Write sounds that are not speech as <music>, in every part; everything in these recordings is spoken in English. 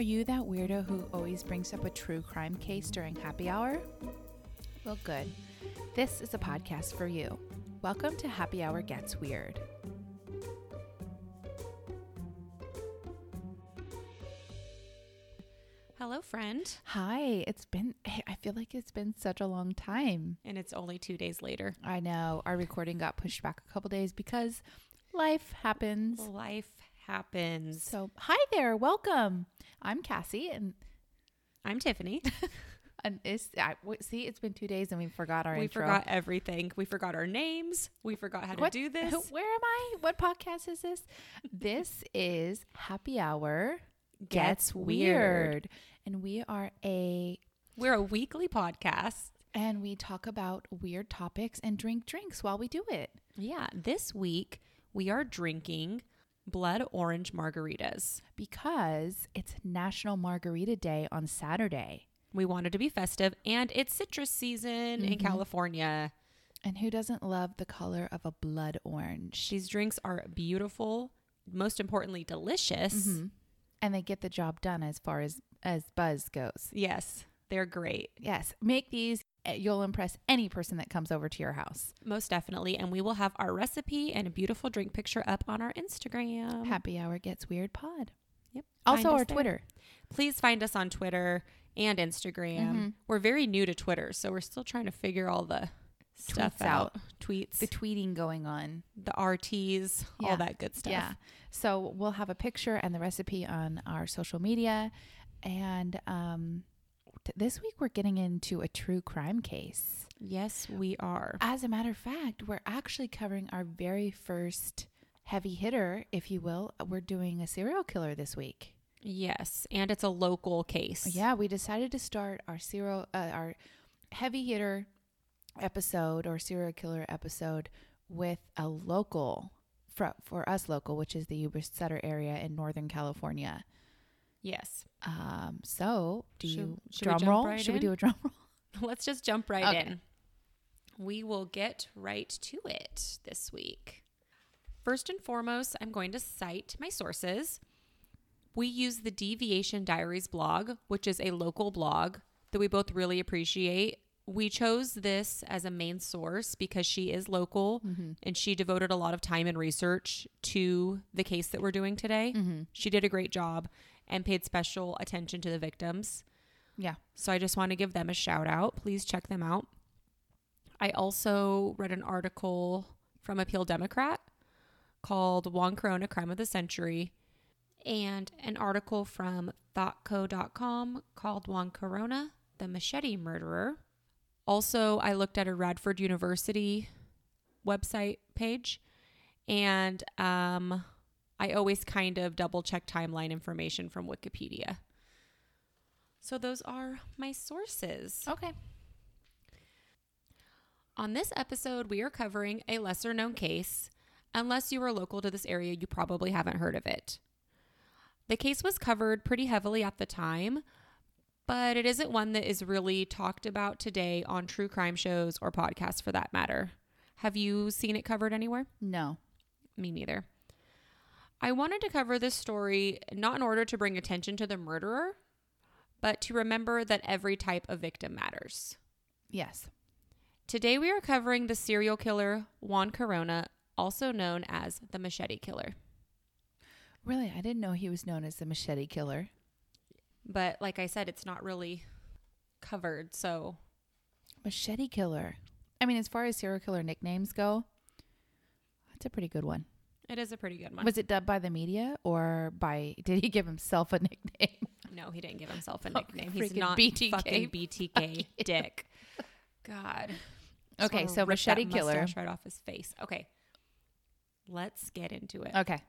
Are you that weirdo who always brings up a true crime case during happy hour? Well, good. This is a podcast for you. Welcome to Happy Hour Gets Weird. Hello, friend. Hi, it's been, I feel like it's been such a long time. And it's only two days later. I know our recording got pushed back a couple days because life happens. Life happens. So, hi there, welcome. I'm Cassie, and I'm Tiffany. <laughs> and it's I, w- see, it's been two days, and we forgot our we intro. forgot everything. We forgot our names. We forgot how to do <laughs> this. Where am I? What podcast is this? this <laughs> is Happy Hour Gets Weird, and we are a We're a weekly podcast. and we talk about weird topics and drink drinks while we do it. Yeah. This week, we are drinking blood orange margaritas. because it's National Margarita Day on Saturday. We wanted to be festive, and it's citrus season in Mhm. California. And who doesn't love the color of a blood orange? These drinks are beautiful, most importantly, delicious. Mhm. And they get the job done as far as as buzz goes. Yes, they're great. Yes, make these you'll impress any person that comes over to your house. Most definitely. And we will have our recipe and a beautiful drink picture up on our Instagram. Happy Hour Gets Weird Pod. Yep. Also our there. Twitter. Please find us on Twitter and Instagram. Mhm. We're very new to Twitter, so we're still trying to figure all the stuff Tweets out. Tweets, The tweeting going on. The RTs, Yeah. all that good stuff. Yeah. So we'll have a picture and the recipe on our social media. And um, this week we're getting into a true crime case. Yes, we are. As a matter of fact, we're actually covering our very first heavy hitter, if you will. We're doing a serial killer this week. Yes, and it's a local case. Yeah, we decided to start our serial, uh, our heavy hitter episode or serial killer episode with a local for, for us local, which is the Yuba Sutter area in Northern California. Yes. Um, so do Should- you should drum roll? right should we do a drum roll? <laughs> Let's just jump right Okay. in. We will get right to it this week. First and foremost, I'm going to cite my sources. We use the Deviation Diaries blog, which is a local blog that we both really appreciate. We chose this as a main source because she is local and she devoted a lot of time and research to the case that we're doing today. Mm-hmm. She did a great job and paid special attention to the victims. Yeah. So I just want to give them a shout out. Please check them out. I also read an article from Appeal Democrat called Juan Corona Crime of the Century and an article from thoughtco.com called Juan Corona, the machete murderer. Also, I looked at a Radford University website page and um, I always kind of double check timeline information from Wikipedia. So those are my sources. Okay. On this episode, we are covering a lesser known case. Unless you are local to this area, you probably haven't heard of it. The case was covered pretty heavily at the time, but it isn't one that is really talked about today on true crime shows or podcasts for that matter. Have you seen it covered anywhere? No. Me neither. I wanted to cover this story not in order to bring attention to the murderer, but to remember that every type of victim matters. Yes. Today we are covering the serial killer Juan Corona, also known as the Machete Killer. Really, I didn't know he was known as the machete killer. But like I said, it's not really covered, so Machete killer. I mean, as far as serial killer nicknames go, that's a pretty good one. It is a pretty good one. Was it dubbed by the media or by? <laughs> Did he give himself a nickname? no, he didn't give himself a <laughs> nickname. He's not BTK. fucking BTK <laughs> dick. God. Just Okay, so machete killer. right off his face. Okay, let's get into it. Okay.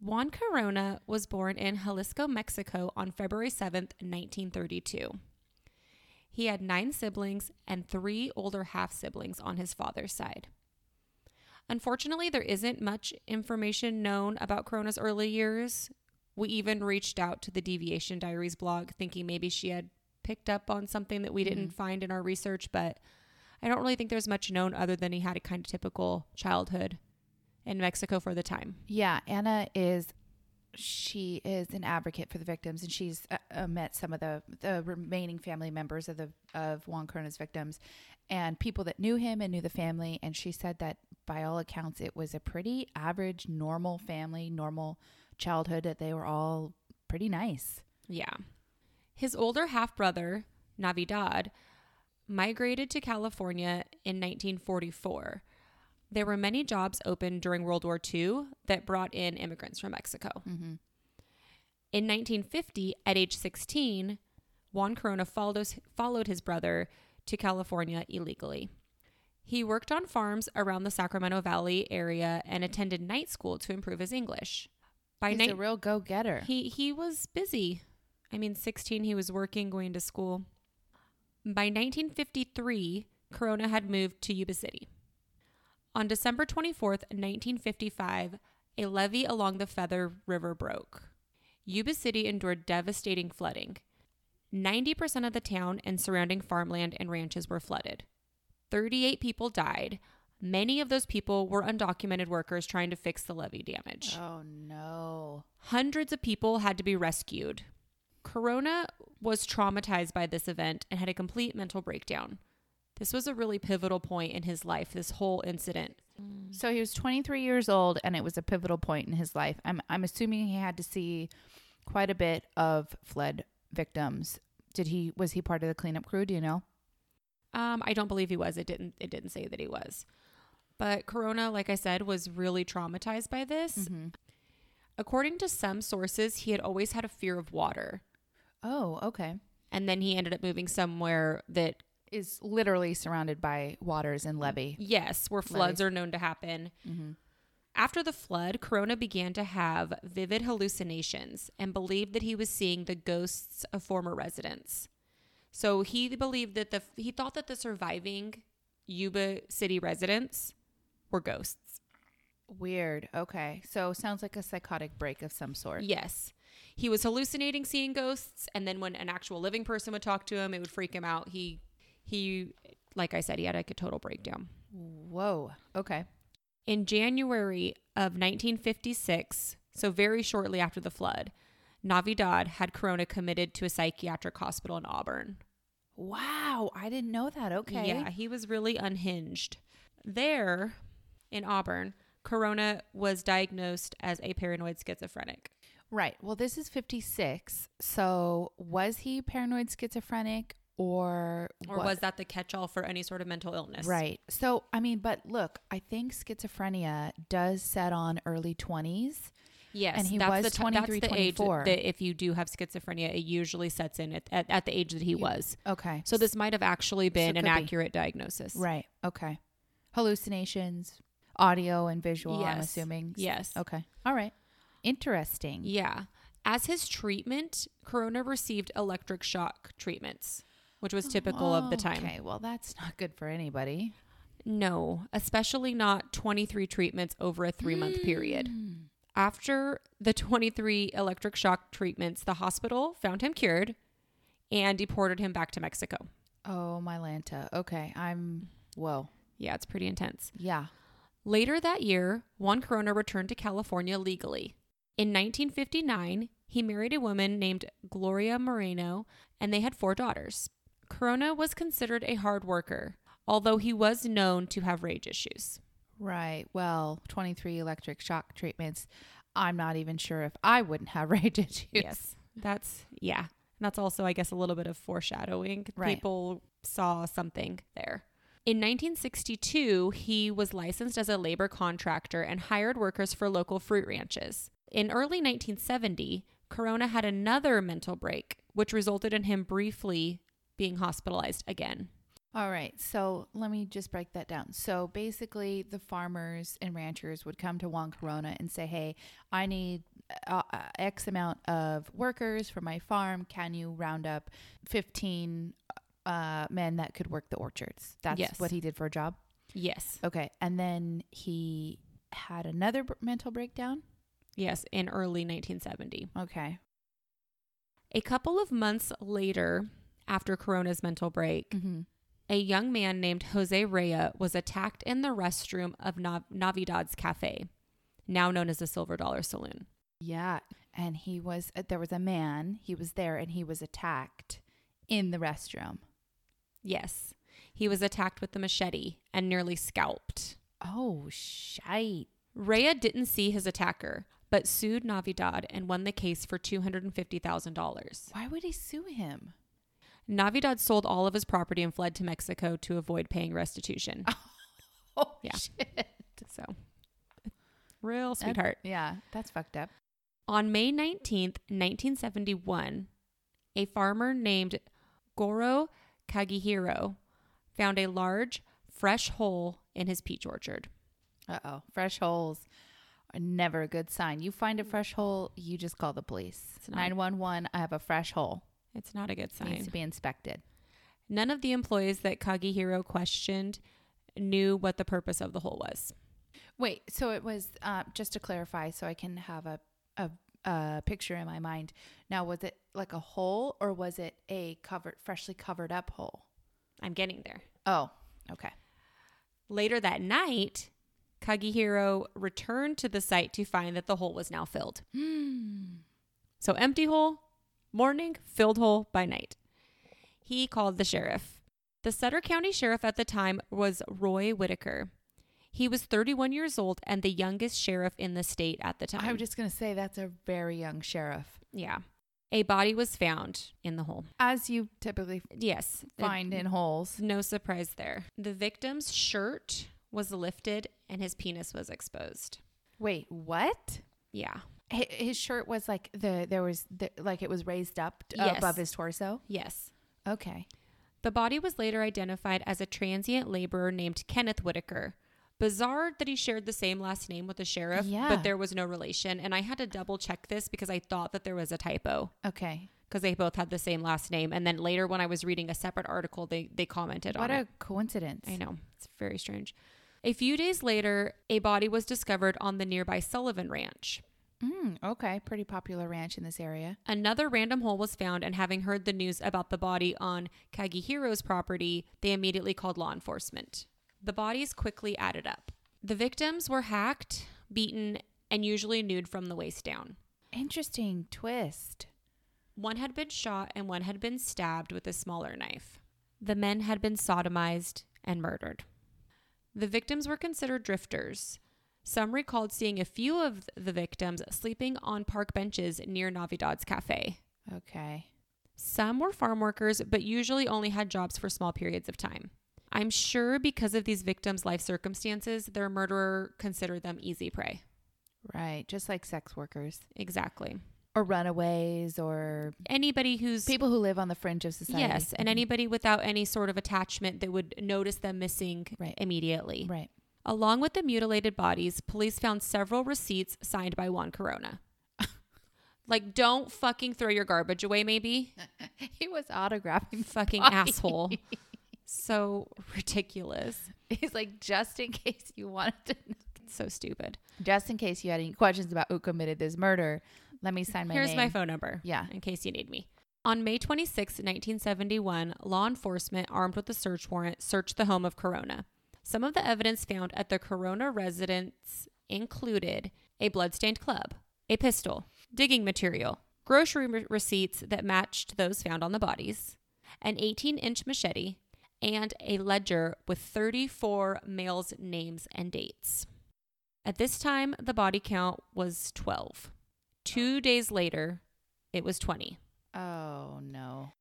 Juan Corona was born in Jalisco, Mexico on February 7th, 1932. He had nine siblings and three older half siblings on his father's side. Unfortunately, there isn't much information known about Corona's early years. We even reached out to the Deviation Diaries blog thinking maybe she had picked up on something that we mm-hmm. didn't find in our research, but I don't really think there's much known other than he had a kind of typical childhood in Mexico for the time. Yeah, Anna is she is an advocate for the victims, and she's uh, uh, met some of the the remaining family members of the of Juan Corona's victims, and people that knew him and knew the family. And she said that by all accounts, it was a pretty average, normal family, normal childhood. That they were all pretty nice. Yeah. His older half brother, Navidad, migrated to California in 1944. There were many jobs open during World War II that brought in immigrants from Mexico. Mm-hmm. In 1950, at age 16, Juan Corona followed, followed his brother to California illegally. He worked on farms around the Sacramento Valley area and attended night school to improve his English. By He's night, a real go getter. he he was busy. I mean, 16 he was working, going to school. By 1953, Corona had moved to Yuba City. On December 24th, 1955, a levee along the Feather River broke. Yuba City endured devastating flooding. 90% of the town and surrounding farmland and ranches were flooded. 38 people died. Many of those people were undocumented workers trying to fix the levee damage. Oh no. Hundreds of people had to be rescued. Corona was traumatized by this event and had a complete mental breakdown. This was a really pivotal point in his life, this whole incident. So he was 23 years old, and it was a pivotal point in his life. I'm I'm assuming he had to see quite a bit of flood victims. Did he was he part of the cleanup crew? Do you know? Um, I don't believe he was. It didn't it didn't say that he was. But Corona, like I said, was really traumatized by this. Mm-hmm. According to some sources, he had always had a fear of water. Oh, okay. And then he ended up moving somewhere that Is literally surrounded by waters and levee. yes, where floods are known to happen. Mm-hmm. After the flood, Corona began to have vivid hallucinations and believed that he was seeing the ghosts of former residents. So he believed that the he thought that the surviving Yuba City residents were ghosts. Weird. Okay. So sounds like a psychotic break of some sort. Yes. He was hallucinating seeing ghosts and then when an actual living person would talk to him, it would freak him out. He he like I said, he had like a total breakdown. Whoa. Okay. In January of 1956, so very shortly after the flood, Navidad had Corona committed to a psychiatric hospital in Auburn. Wow. I didn't know that. Okay. Yeah, he was really unhinged. There in Auburn, Corona was diagnosed as a paranoid schizophrenic. Right. Well, this is 56. So was he paranoid schizophrenic or Or what? was that the catch all for any sort of mental illness? Right. So, I mean, but look, I think schizophrenia does set on early 20s. Yes. And he that's was the, t- 23, that's the age 24. that if you do have schizophrenia, it usually sets in at, at, at the age that he was. Okay. So this might have actually been an could be. accurate diagnosis. Right. Okay. Hallucinations, audio and visual, I'm assuming. Yes. Okay. All right. Interesting. Yeah. As his treatment, Corona received electric shock treatments, which was typical of the time. Okay. Well, that's not good for anybody. No, especially not 23 treatments over a three month period. Hmm. After the 23 electric shock treatments, the hospital found him cured and deported him back to Mexico. Oh, my Lanta. Okay. I'm, whoa. Yeah, it's pretty intense. Yeah. Later that year, Juan Corona returned to California legally. In 1959, he married a woman named Gloria Moreno, and they had four daughters. Corona was considered a hard worker, although he was known to have rage issues. Right. Well, 23 electric shock treatments. I'm not even sure if I wouldn't have <laughs> rage issues. Yes, that's, yeah. And that's also, I guess, a little bit of foreshadowing. Right. People saw something there. In 1962, he was licensed as a labor contractor and hired workers for local fruit ranches. In early 1970, Corona had another mental break, which resulted in him briefly being hospitalized again. All right. So let me just break that down. So basically, the farmers and ranchers would come to Juan Corona and say, Hey, I need uh, uh, X amount of workers for my farm. Can you round up 15 uh, men that could work the orchards? That's Yes. what he did for a job. Yes. Okay. And then he had another b- mental breakdown. Yes, in early 1970. Okay. A couple of months later, after Corona's mental break, Mm-hmm. a young man named Jose Rea was attacked in the restroom of Nav- Navidad's Cafe, now known as the Silver Dollar Saloon. Yeah. and he was uh, there was a man. He was there, and he was attacked in the restroom. Yes. He was attacked with the machete and nearly scalped. Oh shite! Rhea didn't see his attacker, but sued Navidad and won the case for $250,000. Why would he sue him? Navidad sold all of his property and fled to Mexico to avoid paying restitution. <laughs> Oh Yeah. shit! So, real That- sweetheart. yeah, that's fucked up. On May 19th, 1971, a farmer named Goro Kagehiro found a large, fresh hole in his peach orchard. Uh oh, fresh holes are never a good sign. You find a fresh hole, you just call the police. It's Nine one one. I have a fresh hole. It's not a good sign. It Needs to be inspected. None of the employees that Kagehiro questioned knew what the purpose of the hole was. Wait, so it was uh, just to clarify, so I can have a, a a picture in my mind. Now, was it like a hole or was it a covered, freshly covered up hole? I'm getting there. Oh, okay. Later that night, Kagehiro returned to the site to find that the hole was now filled. So empty hole, morning, filled hole by night. He called the sheriff. The Sutter County sheriff at the time was Roy Whitaker. He was 31 years old and the youngest sheriff in the state at the time. I'm just gonna say that's a very young sheriff, yeah. A body was found in the hole. as you typically Yes. it- find in holes. No surprise there. The victim's shirt was lifted and his penis was exposed. Wait, what? Yeah. Hi- His shirt was like the there was the, like it was raised up Yes. above his torso. Yes. Okay. The body was later identified as a transient laborer named Kenneth Whitaker. Bizarre that he shared the same last name with the sheriff, Yeah. but there was no relation. And I had to double check this because I thought that there was a typo Okay. because they both had the same last name. And then later, when I was reading a separate article, they, they commented What on it. What a coincidence. I know. It's very strange. A few days later, a body was discovered on the nearby Sullivan Ranch. Mm, okay. Pretty popular ranch in this area. Another random hole was found, and having heard the news about the body on Kagehiro's property, they immediately called law enforcement. The bodies quickly added up. The victims were hacked, beaten, and usually nude from the waist down. Interesting twist. One had been shot and one had been stabbed with a smaller knife. The men had been sodomized and murdered. The victims were considered drifters. Some recalled seeing a few of the victims sleeping on park benches near Navidad's cafe. Okay. Some were farm workers, but usually only had jobs for small periods of time. I'm sure because of these victims' life circumstances, their murderer considered them easy prey. Right. Just like sex workers Exactly. or runaways or Anybody who's people who live on the fringe of society. yes, and Mhm. anybody without any sort of attachment that would notice them missing Right. immediately. Right. Along with the mutilated bodies, police found several receipts signed by Juan Corona. <laughs> like, don't fucking throw your garbage away, maybe. <laughs> he was autographing. <laughs> Fucking bodies. asshole. So ridiculous. He's like, just in case you wanted to, So stupid. just in case you had any questions about who committed this murder, let me sign my name. Here's name. my phone number. Yeah. In case you need me. On May 26, 1971, law enforcement armed with a search warrant searched the home of Corona. Some of the evidence found at the Corona residence included a bloodstained club, a pistol, digging material, grocery re- receipts that matched those found on the bodies, an 18 inch machete, and a ledger with 34 males' names and dates. At this time, the body count was 12. Two oh. days later, it was 20. Oh no.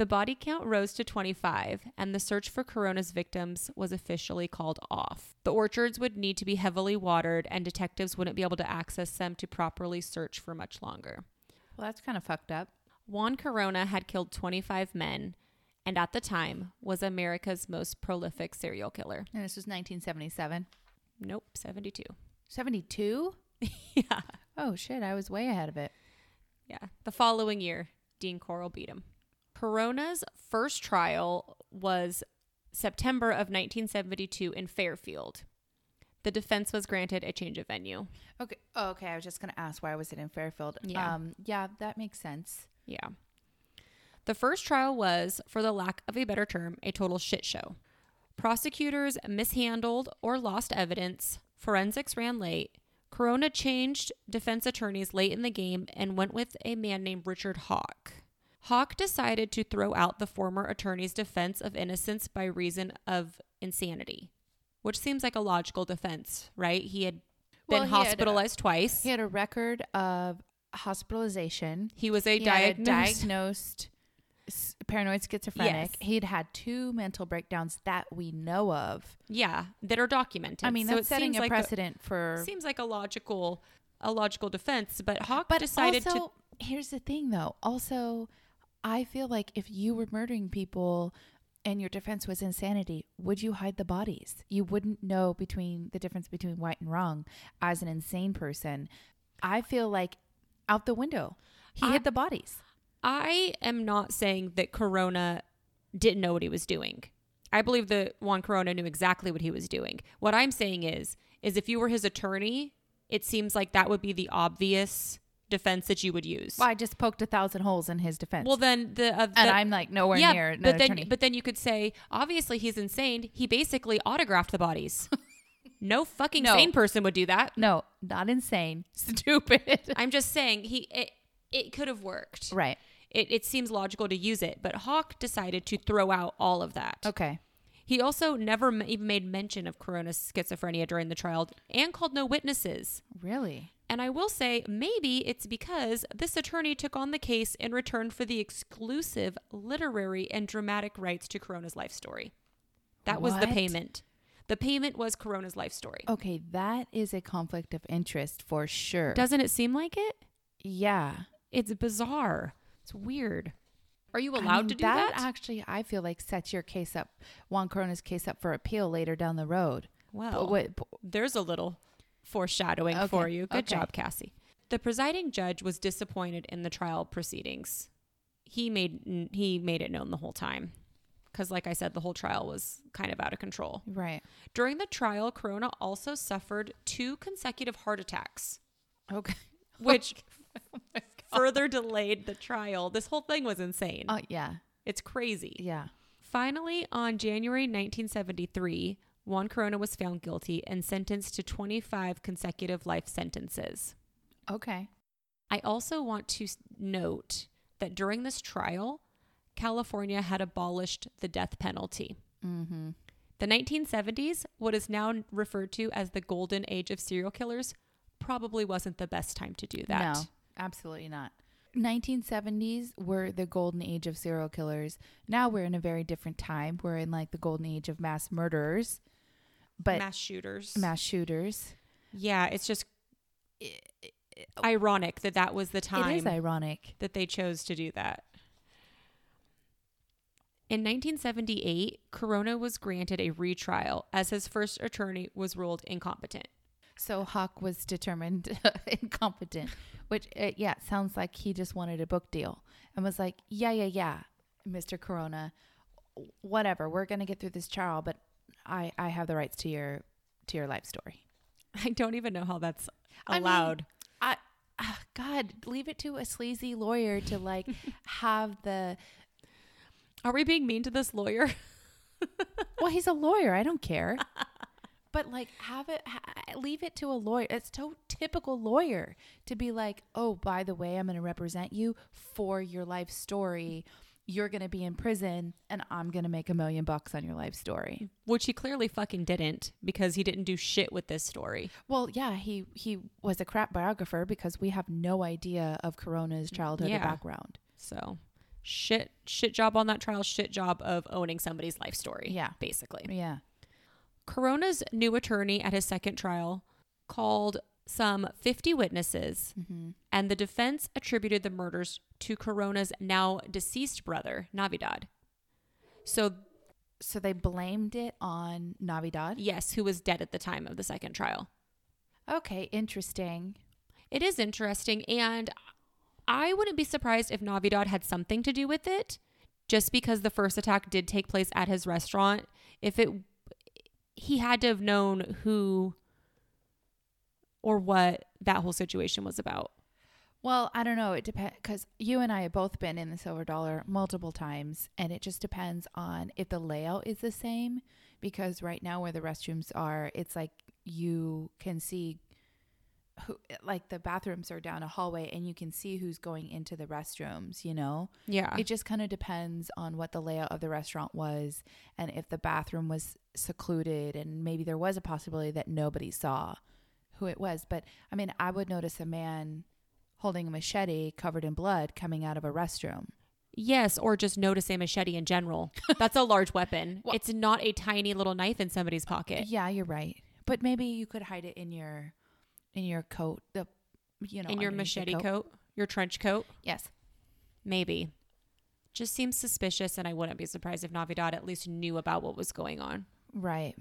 The body count rose to 25, and the search for Corona's victims was officially called off. The orchards would need to be heavily watered, and detectives wouldn't be able to access them to properly search for much longer. Well, that's kind of fucked up. Juan Corona had killed 25 men, and at the time was America's most prolific serial killer. And this was 1977. Nope, 72. 72? <laughs> yeah. Oh shit, I was way ahead of it. Yeah. The following year, Dean Corll beat him. Corona's first trial was September of 1972 in Fairfield. The defense was granted a change of venue. Okay. Oh, okay. I was just gonna ask why was it in Fairfield? Yeah. Um. Yeah, that makes sense. Yeah. The first trial was, for the lack of a better term, a total shit show. Prosecutors mishandled or lost evidence, forensics ran late, Corona changed defense attorneys late in the game and went with a man named Richard Hawk. Hawk decided to throw out the former attorney's defense of innocence by reason of insanity, which seems like a logical defense, right? He had been Well, he had, uh, hospitalized twice. He had a record of hospitalization. He was a He had a diagnosed. diagnosed paranoid schizophrenic. Yes. He'd had two mental breakdowns that we know of. yeah, that are documented. I mean, So that's it setting seems a like precedent for. seems like a logical, a logical defense. But Hawk but decided also, to. here's the thing, though. Also, I feel like if you were murdering people and your defense was insanity, would you hide the bodies? You wouldn't know between the difference between right and wrong as an insane person. I feel like out the window, he I- hid the bodies. I am not saying that Corona didn't know what he was doing. I believe that Juan Corona knew exactly what he was doing. What I'm saying is, is if you were his attorney, it seems like that would be the obvious defense that you would use. Well, I just poked a thousand holes in his defense. Well, then the, uh, and the- I'm like nowhere yeah, near but then attorney. but then you could say obviously he's insane. He basically autographed the bodies. <laughs> no fucking No. sane person would do that. no, not insane. <laughs> Stupid. I'm just saying he it, it could have worked. right. It, it seems logical to use it, but Hawk decided to throw out all of that. Okay. He also never m- even made mention of Corona's schizophrenia during the trial and called no witnesses. Really? And I will say, maybe it's because this attorney took on the case in return for the exclusive literary and dramatic rights to Corona's life story. That was the payment. The payment was Corona's life story. Okay, that is a conflict of interest for sure. Doesn't it seem like it? yeah. It's bizarre. It's weird. Are you I allowed mean, to do that? That? Actually, I feel like sets your case up, Juan Corona's case up for appeal later down the road. well, But what, there's a little foreshadowing Okay, for you. Good okay. job, Cassie. The presiding judge was disappointed in the trial proceedings. He made he made it known the whole time. Cuz like I said the whole trial was kind of out of control. right. During the trial, Corona also suffered two consecutive heart attacks, Okay. which <laughs> Oh <laughs> further delayed the trial. This whole thing was insane. Oh, yeah. it's crazy. Yeah. Finally, on January 1973, Juan Corona was found guilty and sentenced to 25 consecutive life sentences. Okay. I also want to note that during this trial, California had abolished the death penalty. Mm-hmm. The 1970s, what is now referred to as the golden age of serial killers, probably wasn't the best time to do that. No, absolutely not. 1970s were the golden age of serial killers. Now we're in a very different time. We're in like the golden age of mass murderers, but mass, shooters. Mass shooters. yeah, it's just ironic that that was the time It is ironic. that they chose to do that. In 1978, Corona was granted a retrial as his first attorney was ruled incompetent. So Hawk was determined <laughs> incompetent, which uh, yeah sounds like he just wanted a book deal and was like, yeah, yeah, yeah, Mr. Corona, whatever. We're gonna get through this trial, but I I have the rights to your to your life story. <laughs> I don't even know how that's I mean, allowed. I ah, God, leave it to a sleazy lawyer to like <laughs> have the. Are we being mean to this lawyer? Well, he's a lawyer. I don't care. But like, have it, ha- leave it to a lawyer. It's so typical lawyer to be like, oh, by the way, I'm going to represent you for your life story. You're going to be in prison, and I'm going to make a million bucks on your life story. Which he clearly fucking didn't because he didn't do shit with this story. Well, yeah, he he was a crap biographer because we have no idea of Corona's childhood or Yeah. background. So, shit shit job on that trial, shit job of owning somebody's life story. Yeah. basically. Yeah. Corona's new attorney at his second trial called some 50 witnesses, Mm-hmm. and the defense attributed the murders to Corona's now deceased brother, Navidad. So, So they blamed it on Navidad. yes, who was dead at the time of the second trial. Okay, interesting. It is interesting, and I wouldn't be surprised if Navidad had something to do with it, just because the first attack did take place at his restaurant. If it, he had to have known who or what that whole situation was about. Well, I don't know. It depends because you and I have both been in the Silver Dollar multiple times, and it just depends on if the layout is the same. Because right now, where the restrooms are, it's like you can see who like the bathrooms are down a hallway and you can see who's going into the restrooms, you know? Yeah. It just kind of depends on what the layout of the restaurant was and if the bathroom was secluded and maybe there was a possibility that nobody saw who it was. But I mean, I would notice a man holding a machete covered in blood coming out of a restroom. yes, or just notice a machete in general. That's a large weapon. <laughs> Well- it's not a tiny little knife in somebody's pocket. Yeah, you're right. But maybe you could hide it in your in your coat, the you know, in your machete coat, your trench coat, Yes. maybe. Just seems suspicious, and I wouldn't be surprised if Navidad at least knew about what was going on. Right.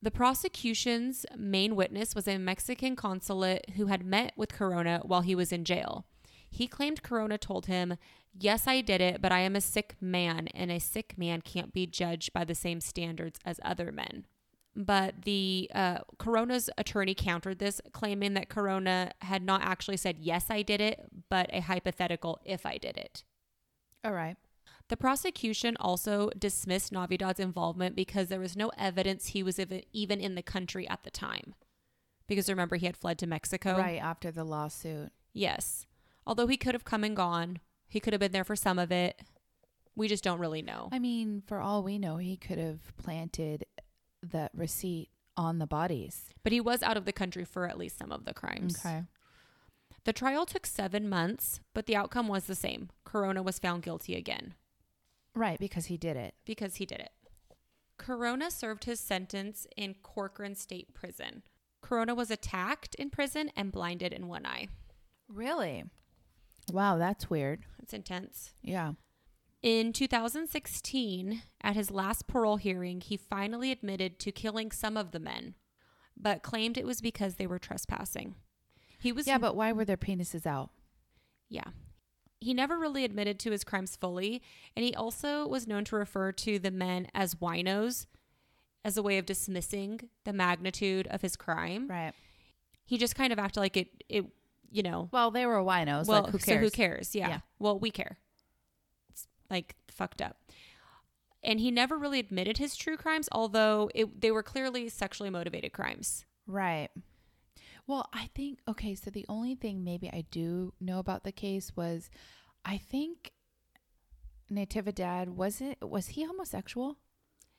The prosecution's main witness was a Mexican consulate who had met with Corona while he was in jail. He claimed Corona told him, Yes, I did it, but I am a sick man, and a sick man can't be judged by the same standards as other men. But the uh, Corona's attorney countered this, claiming that Corona had not actually said, Yes, I did it, but a hypothetical, if I did it. All right. The prosecution also dismissed Navidad's involvement because there was no evidence he was even in the country at the time. Because remember, he had fled to Mexico. Right after the lawsuit. Yes. Although he could have come and gone, he could have been there for some of it. We just don't really know. I mean, for all we know, he could have planted the receipt on the bodies. But he was out of the country for at least some of the crimes. Okay. The trial took seven months, but the outcome was the same. Corona was found guilty again Right, because he did it. because he did it. Corona served his sentence in Corcoran State Prison. Corona was attacked in prison and blinded in one eye. Really? Wow, that's weird. It's intense. Yeah. In 2016, at his last parole hearing, he finally admitted to killing some of the men, but claimed it was because they were trespassing. He was Yeah, but why were their penises out? Yeah. He never really admitted to his crimes fully, and he also was known to refer to the men as winos as a way of dismissing the magnitude of his crime. Right. He just kind of acted like it it you know, Well, they were winos. well, like, who so cares? who cares? Yeah. Yeah. Well, we care. It's like fucked up. And he never really admitted his true crimes, although it, they were clearly sexually motivated crimes. Right. Well, I think okay, so the only thing maybe I do know about the case was I think Natividad was it was he homosexual?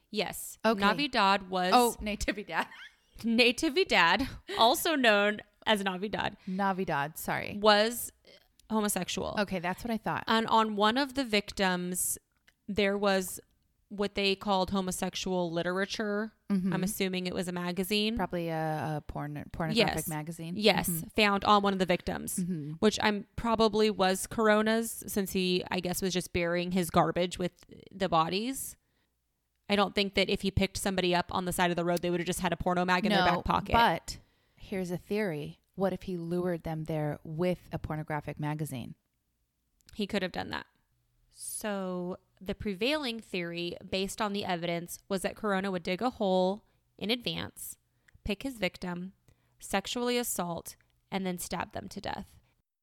Yes. Okay. Navidad was Oh, Natividad. <laughs> Natividad, also known as Navidad, Navidad, sorry. was homosexual. Okay, that's what I thought. And on one of the victims, there was what they called homosexual literature. Mhm. I'm assuming it was a magazine. Probably a, a porn pornographic Yes. magazine. Yes, found on one of the victims, Mhm. which I'm probably was Corona's since he, I guess, was just burying his garbage with the bodies. I don't think that if he picked somebody up on the side of the road, they would have just had a porno mag in their back pocket. But here's a theory. What if he lured them there with a pornographic magazine? He could have done that. So, the prevailing theory, based on the evidence, was that Corona would dig a hole in advance, pick his victim, sexually assault, and then stab them to death.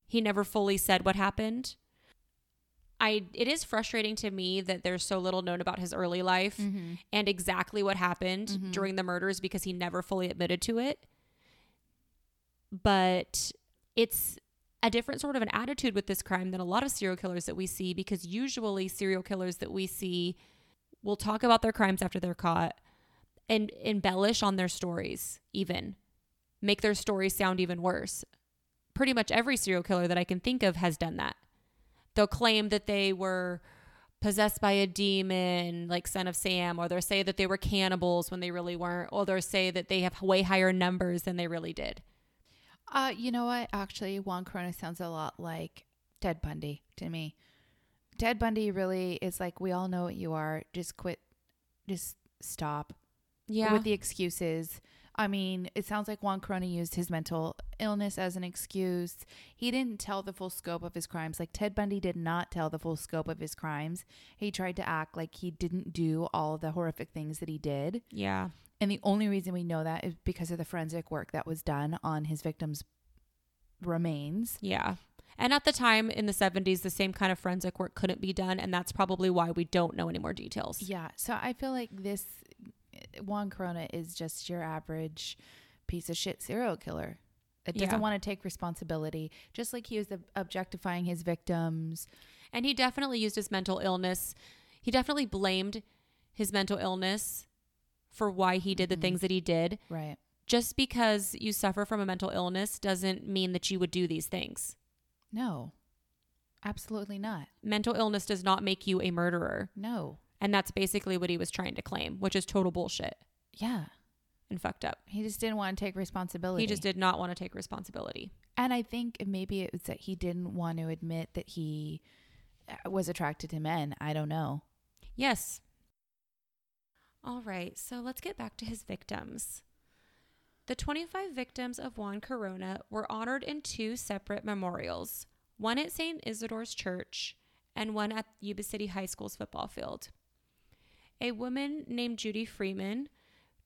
He never fully said what happened. I it is frustrating to me that there's so little known about his early life Mm-hmm. and exactly what happened Mhm. during the murders because he never fully admitted to it. But it's a different sort of an attitude with this crime than a lot of serial killers that we see because usually serial killers that we see will talk about their crimes after they're caught and embellish on their stories, even make their stories sound even worse. Pretty much every serial killer that I can think of has done that. They'll claim that they were possessed by a demon like son of sam or they'll say that they were cannibals when they really weren't or they'll say that they have way higher numbers than they really did Uh, you know what? Actually, Juan Corona sounds a lot like Ted Bundy to me. Ted Bundy really is like, we all know what you are. Just quit. Just stop yeah with the excuses. I mean, it sounds like Juan Corona used his mental illness as an excuse. He didn't tell the full scope of his crimes. Like Ted Bundy did not tell the full scope of his crimes. He tried to act like he didn't do all the horrific things that he did. yeah And the only reason we know that is because of the forensic work that was done on his victims' remains. yeah and at the time in the 70s the same kind of forensic work couldn't be done and that's probably why we don't know any more details Yeah. So I feel like this Juan Corona is just your average piece of shit serial killer. It doesn't Yeah. want to take responsibility, just like he was objectifying his victims. And he definitely used his mental illness. He definitely blamed his mental illness for why he did the Mhm. things that he did. Right. Just because you suffer from a mental illness doesn't mean that you would do these things. No, absolutely not. Mental illness does not make you a murderer. No. And that's basically what he was trying to claim, which is total bullshit Yeah. and fucked up. He just didn't want to take responsibility. He just did not want to take responsibility. And I think maybe it was that he didn't want to admit that he uh, was attracted to men. I don't know. Yes. All right, so let's get back to his victims. The 25 victims of Juan Corona were honored in two separate memorials one at St. Isidore's Church and one at Yuba City High School's football field. A woman named Judy Freeman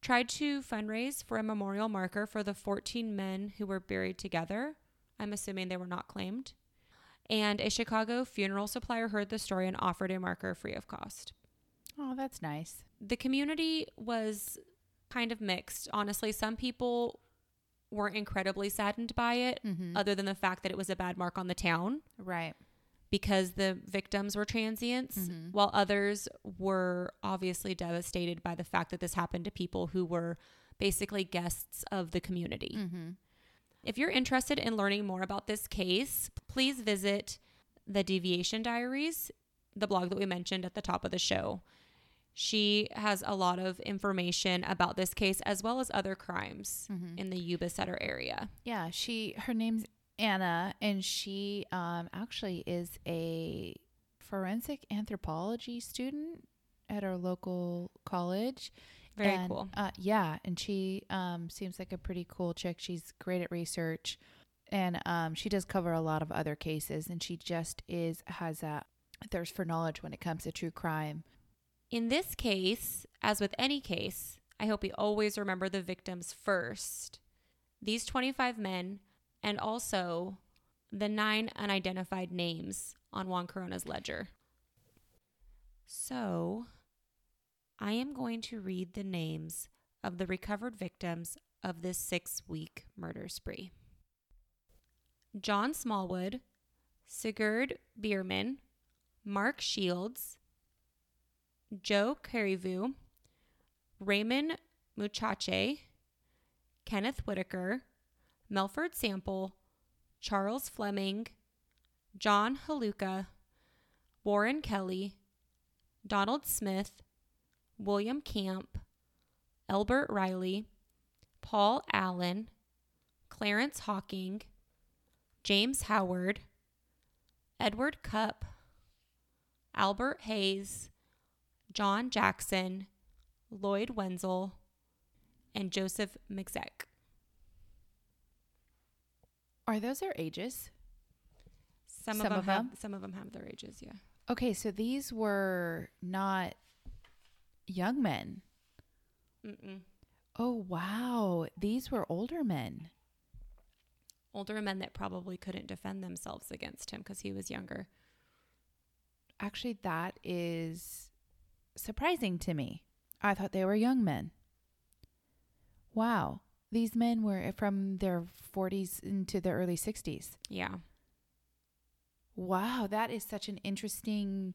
tried to fundraise for a memorial marker for the 14 men who were buried together. I'm assuming they were not claimed. And a Chicago funeral supplier heard the story and offered a marker free of cost Oh, that's nice. the community was kind of mixed. Honestly, some people were incredibly saddened by it, Mm-hmm. other than the fact that it was a bad mark on the town right. because the victims were transients, Mhm. while others were obviously devastated by the fact that this happened to people who were basically guests of the community. Mm-hmm. If you're interested in learning more about this case, please visit the Deviation Diaries, the blog that we mentioned at the top of the show. She has a lot of information about this case as well as other crimes Mhm. in the Yuba Sutter area. Yeah, she her name's Anna, and she um actually is a forensic anthropology student at our local college. Very And, cool. Uh, yeah, and she um seems like a pretty cool chick. She's great at research, and um she does cover a lot of other cases, and she just is has a thirst for knowledge when it comes to true crime. In this case, as with any case, I hope we always remember the victims first. These 25 men, and also the nine unidentified names on Juan Corona's ledger. So, I am going to read the names of the recovered victims of this six week murder spree John Smallwood, Sigurd Bierman, Mark Shields, Joe Carrivu, Raymond Muchache, Kenneth Whitaker, Melford Sample, Charles Fleming, John Haluka, Warren Kelly, Donald Smith, William Camp, Elbert Riley, Paul Allen, Clarence Hocking, James Howard, Edward Cupp, Albert Hayes, John Jackson, Lloyd Wenzel, and Joseph McZeck. Are those their ages? Some, Some of them, of have, them? some of them have their ages, yeah. Okay, so these were not young men. Mm-mm. Oh wow, these were older men. Older men that probably couldn't defend themselves against him because he was younger. Actually, that is surprising to me. I thought they were young men. Wow. These men were from their 40s into their early 60s. Yeah. Wow, that is such an interesting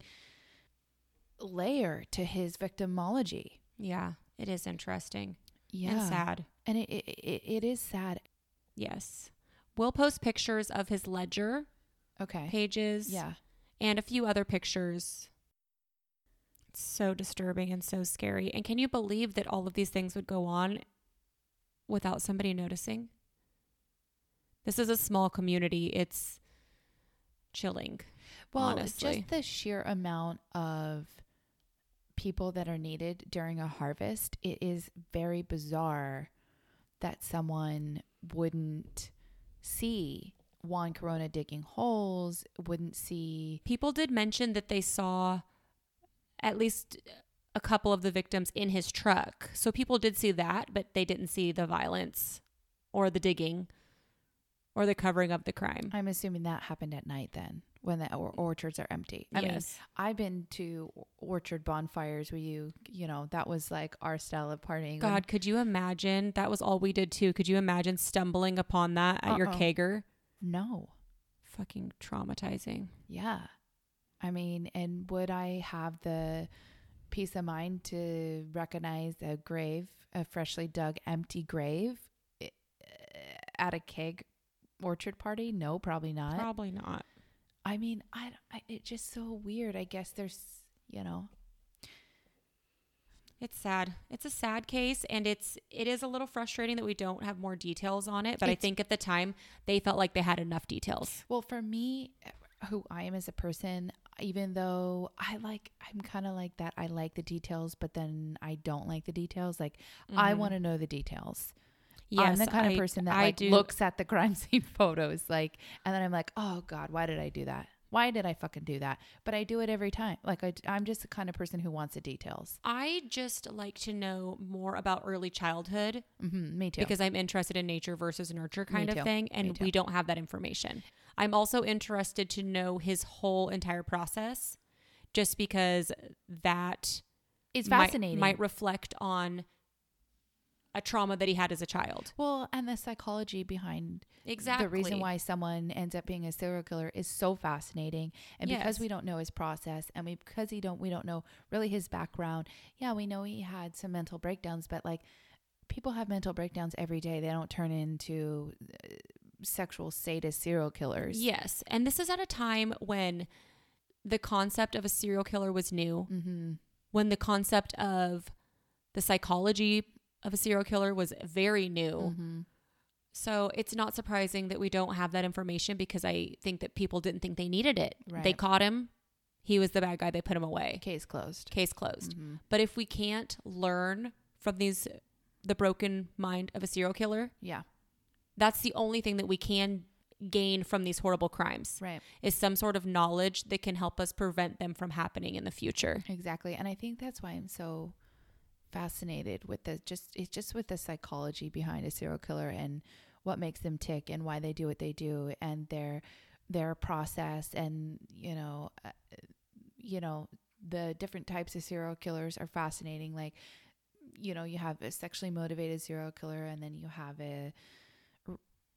layer to his victimology. Yeah. It is interesting Yeah. and sad. And it, it, it, it is sad. Yes. We'll post pictures of his ledger Okay. pages Yeah. and a few other pictures. So disturbing and so scary. And can you believe that all of these things would go on without somebody noticing? This is a small community. It's chilling. Well, honestly. just the sheer amount of people that are needed during a harvest, it is very bizarre that someone wouldn't see Juan Corona digging holes, wouldn't see. People did mention that they saw at least a couple of the victims in his truck. So people did see that, but they didn't see the violence or the digging or the covering of the crime. I'm assuming that happened at night then. when the or- orchards are empty. I mean, yes. I've been to orchard bonfires where you, you know, that was like our style of partying. when- God, could you imagine? That was all we did too. Could you imagine stumbling upon that at your Uh-uh. kegger? no. Fucking traumatizing. Yeah. I mean, and would I have the peace of mind to recognize a grave, a freshly dug empty grave eh, at a keg orchard party? No, probably not. Probably not. I mean, I, I it's just so weird. I guess there's, you know, It's sad. It's a sad case and it's it is a little frustrating that we don't have more details on it, but I think at the time they felt like they had enough details. Well, for me, who I am as a person, even though I like, I'm kind of like that. I like the details, but then I don't like the details. Like, I Mhm. want to know the details. Yes, I'm the kind I- of person that I like do. looks at the <laughs> crime scene photos, like, and then I'm like, oh God, why did I do that? Why did I fucking do that? But I do it every time. Like, I, I'm just the kind of person who wants the details. I just like to know more about early childhood hmm me too. because I'm interested in nature versus nurture kind of thing, and we don't have that information. I'm also interested to know his whole entire process, just because that is it's might- fascinating. might reflect on a trauma that he had as a child. well, and the psychology behind Exactly. the reason why someone ends up being a serial killer is so fascinating and because we don't know his process and we because he don't we don't know really his background yeah we know he had some mental breakdowns but like people have mental breakdowns every day they don't turn into uh, sexual sadist serial killers Yes. And this is at a time when the concept of a serial killer was new, mm-hmm. when the concept of the psychology of a serial killer was very new. Mm-hmm. So it's not surprising that we don't have that information because I think that people didn't think they needed it. They caught him. He was the bad guy. They put him away. case closed Case closed. hmm But if we can't learn from these, the broken mind of a serial killer, yeah that's the only thing that we can gain from these horrible crimes right is some sort of knowledge that can help us prevent them from happening in the future. Exactly. And I think that's why I'm so fascinated with the just it's just with the psychology behind a serial killer and what makes them tick and why they do what they do and their their process and you know uh, you know the different types of serial killers are fascinating. Like you know you have a sexually motivated serial killer and then you have a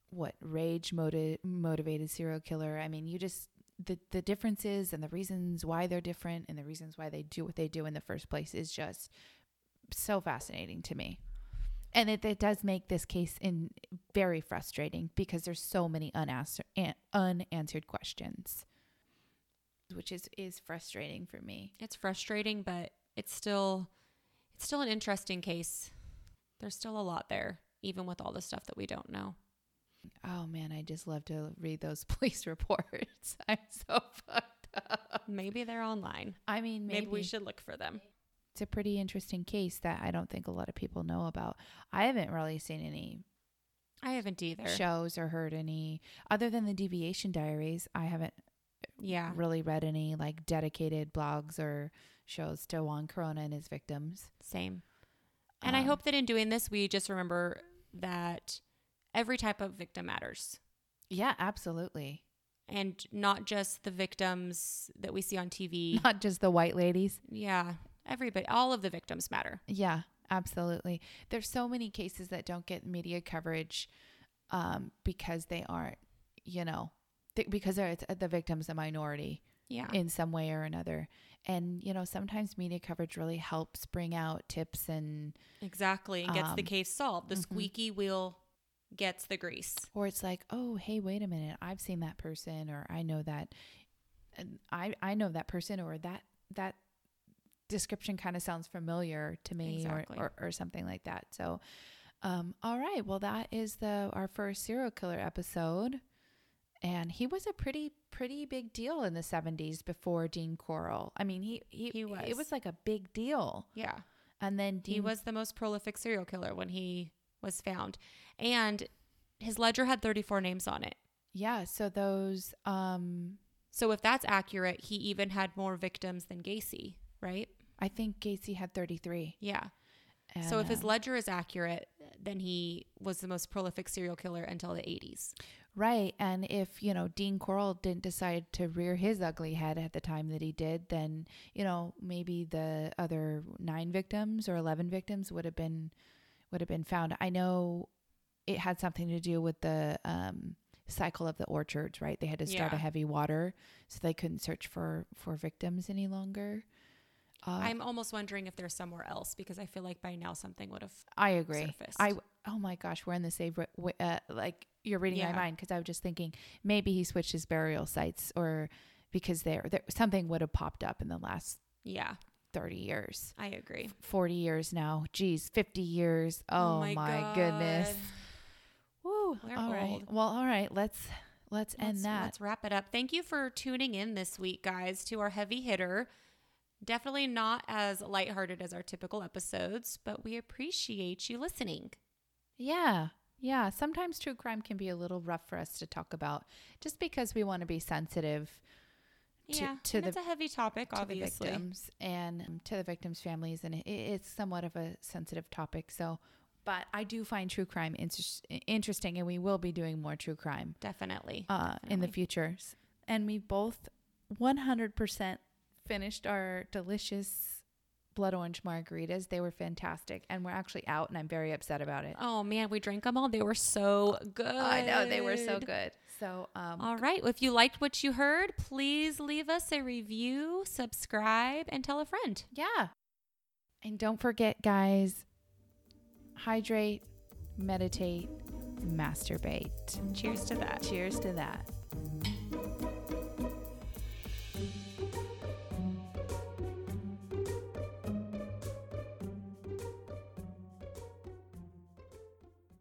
what rage motiv- motivated serial killer. I mean you just the the differences and the reasons why they're different and the reasons why they do what they do in the first place is just so fascinating to me. And it, it does make this case in very frustrating because there's so many unanswered unanswered questions, which is is frustrating for me. It's frustrating, but it's still it's still an interesting case. There's still a lot there, even with all the stuff that we don't know. Oh man, I just love to read those <laughs> police reports. <laughs> I'm so fucked up. Maybe they're online. I mean, Maybe, maybe, we should look for them. It's a pretty interesting case that I don't think a lot of people know about. I haven't really seen any I haven't either. shows or heard any other than the deviation diaries. I haven't Yeah. really read any like dedicated blogs or shows to Juan Corona and his victims. Same. And I Um, hope that in doing this, we just remember that every type of victim matters. Yeah, absolutely. And not just the victims that we see on TV. <laughs> Not just the white ladies. yeah. Everybody, all of the victims matter. Yeah, absolutely. There's so many cases that don't get media coverage um, because they aren't, you know, th- because they're, it's, the victim's a minority Yeah. in some way or another. And, you know, sometimes media coverage really helps bring out tips and, exactly. And gets the Um, case solved. The mhm. squeaky wheel gets the grease. or it's like, oh, hey, wait a minute, I've seen that person, or I know that, and I I know that person, or that that description kind of sounds familiar to me, Exactly. or, or or something like that. So, um, all right, well, that is the our first serial killer episode, and he was a pretty pretty big deal in the '70s before Dean Corll. I mean, he he, He It was. was like a big deal, Yeah. and then Dean He was the most prolific serial killer when he was found. And his ledger had 34 names on it. yeah. So those um. So if that's accurate, he even had more victims than Gacy, right? I think Gacy had 33. Yeah. And, so if his um, ledger is accurate, then he was the most prolific serial killer until the 80s. Right. And if, you know, Dean Corll didn't decide to rear his ugly head at the time that he did, then, you know, maybe the other nine victims or 11 victims would have been, would have been found. I know it had something to do with the, um, cycle of the orchards, right? They had to start Yeah. a heavy water so they couldn't search for, for victims any longer. Uh, I'm almost wondering if there's somewhere else because I feel like by now something would have. I agree. surfaced. I oh my gosh, we're in the same uh, like you're reading Yeah. my mind because I was just thinking maybe he switched his burial sites or because there, there something would have popped up in the last Yeah, 30 years. I agree. 40 years now. Geez, 50 years. Oh, my, goodness. Woo. We're all right. Well, all right. Let's let's end let's, that. Let's wrap it up. Thank you for tuning in this week, guys, to our heavy hitter. Definitely not as lighthearted as our typical episodes, but we appreciate you listening. Yeah. Yeah. Sometimes true crime can be a little rough for us to talk about just because we want to be sensitive To- yeah, to the- it's a heavy topic, to the obviously. victims and to the victims' families, and it, it's somewhat of a sensitive topic. So, but I do find true crime inter- interesting, and we will be doing more true crime Definitely. uh, in the future. And we both 100% finished our delicious blood orange margaritas. They were fantastic, and we're actually out, and I'm very upset about it. Oh man, we drank them all. They were so good. I know they were so good. So, um, All right. Well, if you liked what you heard, please leave us a review, subscribe, and tell a friend. Yeah. And don't forget, guys, hydrate, meditate, masturbate. Cheers to that. Cheers to that.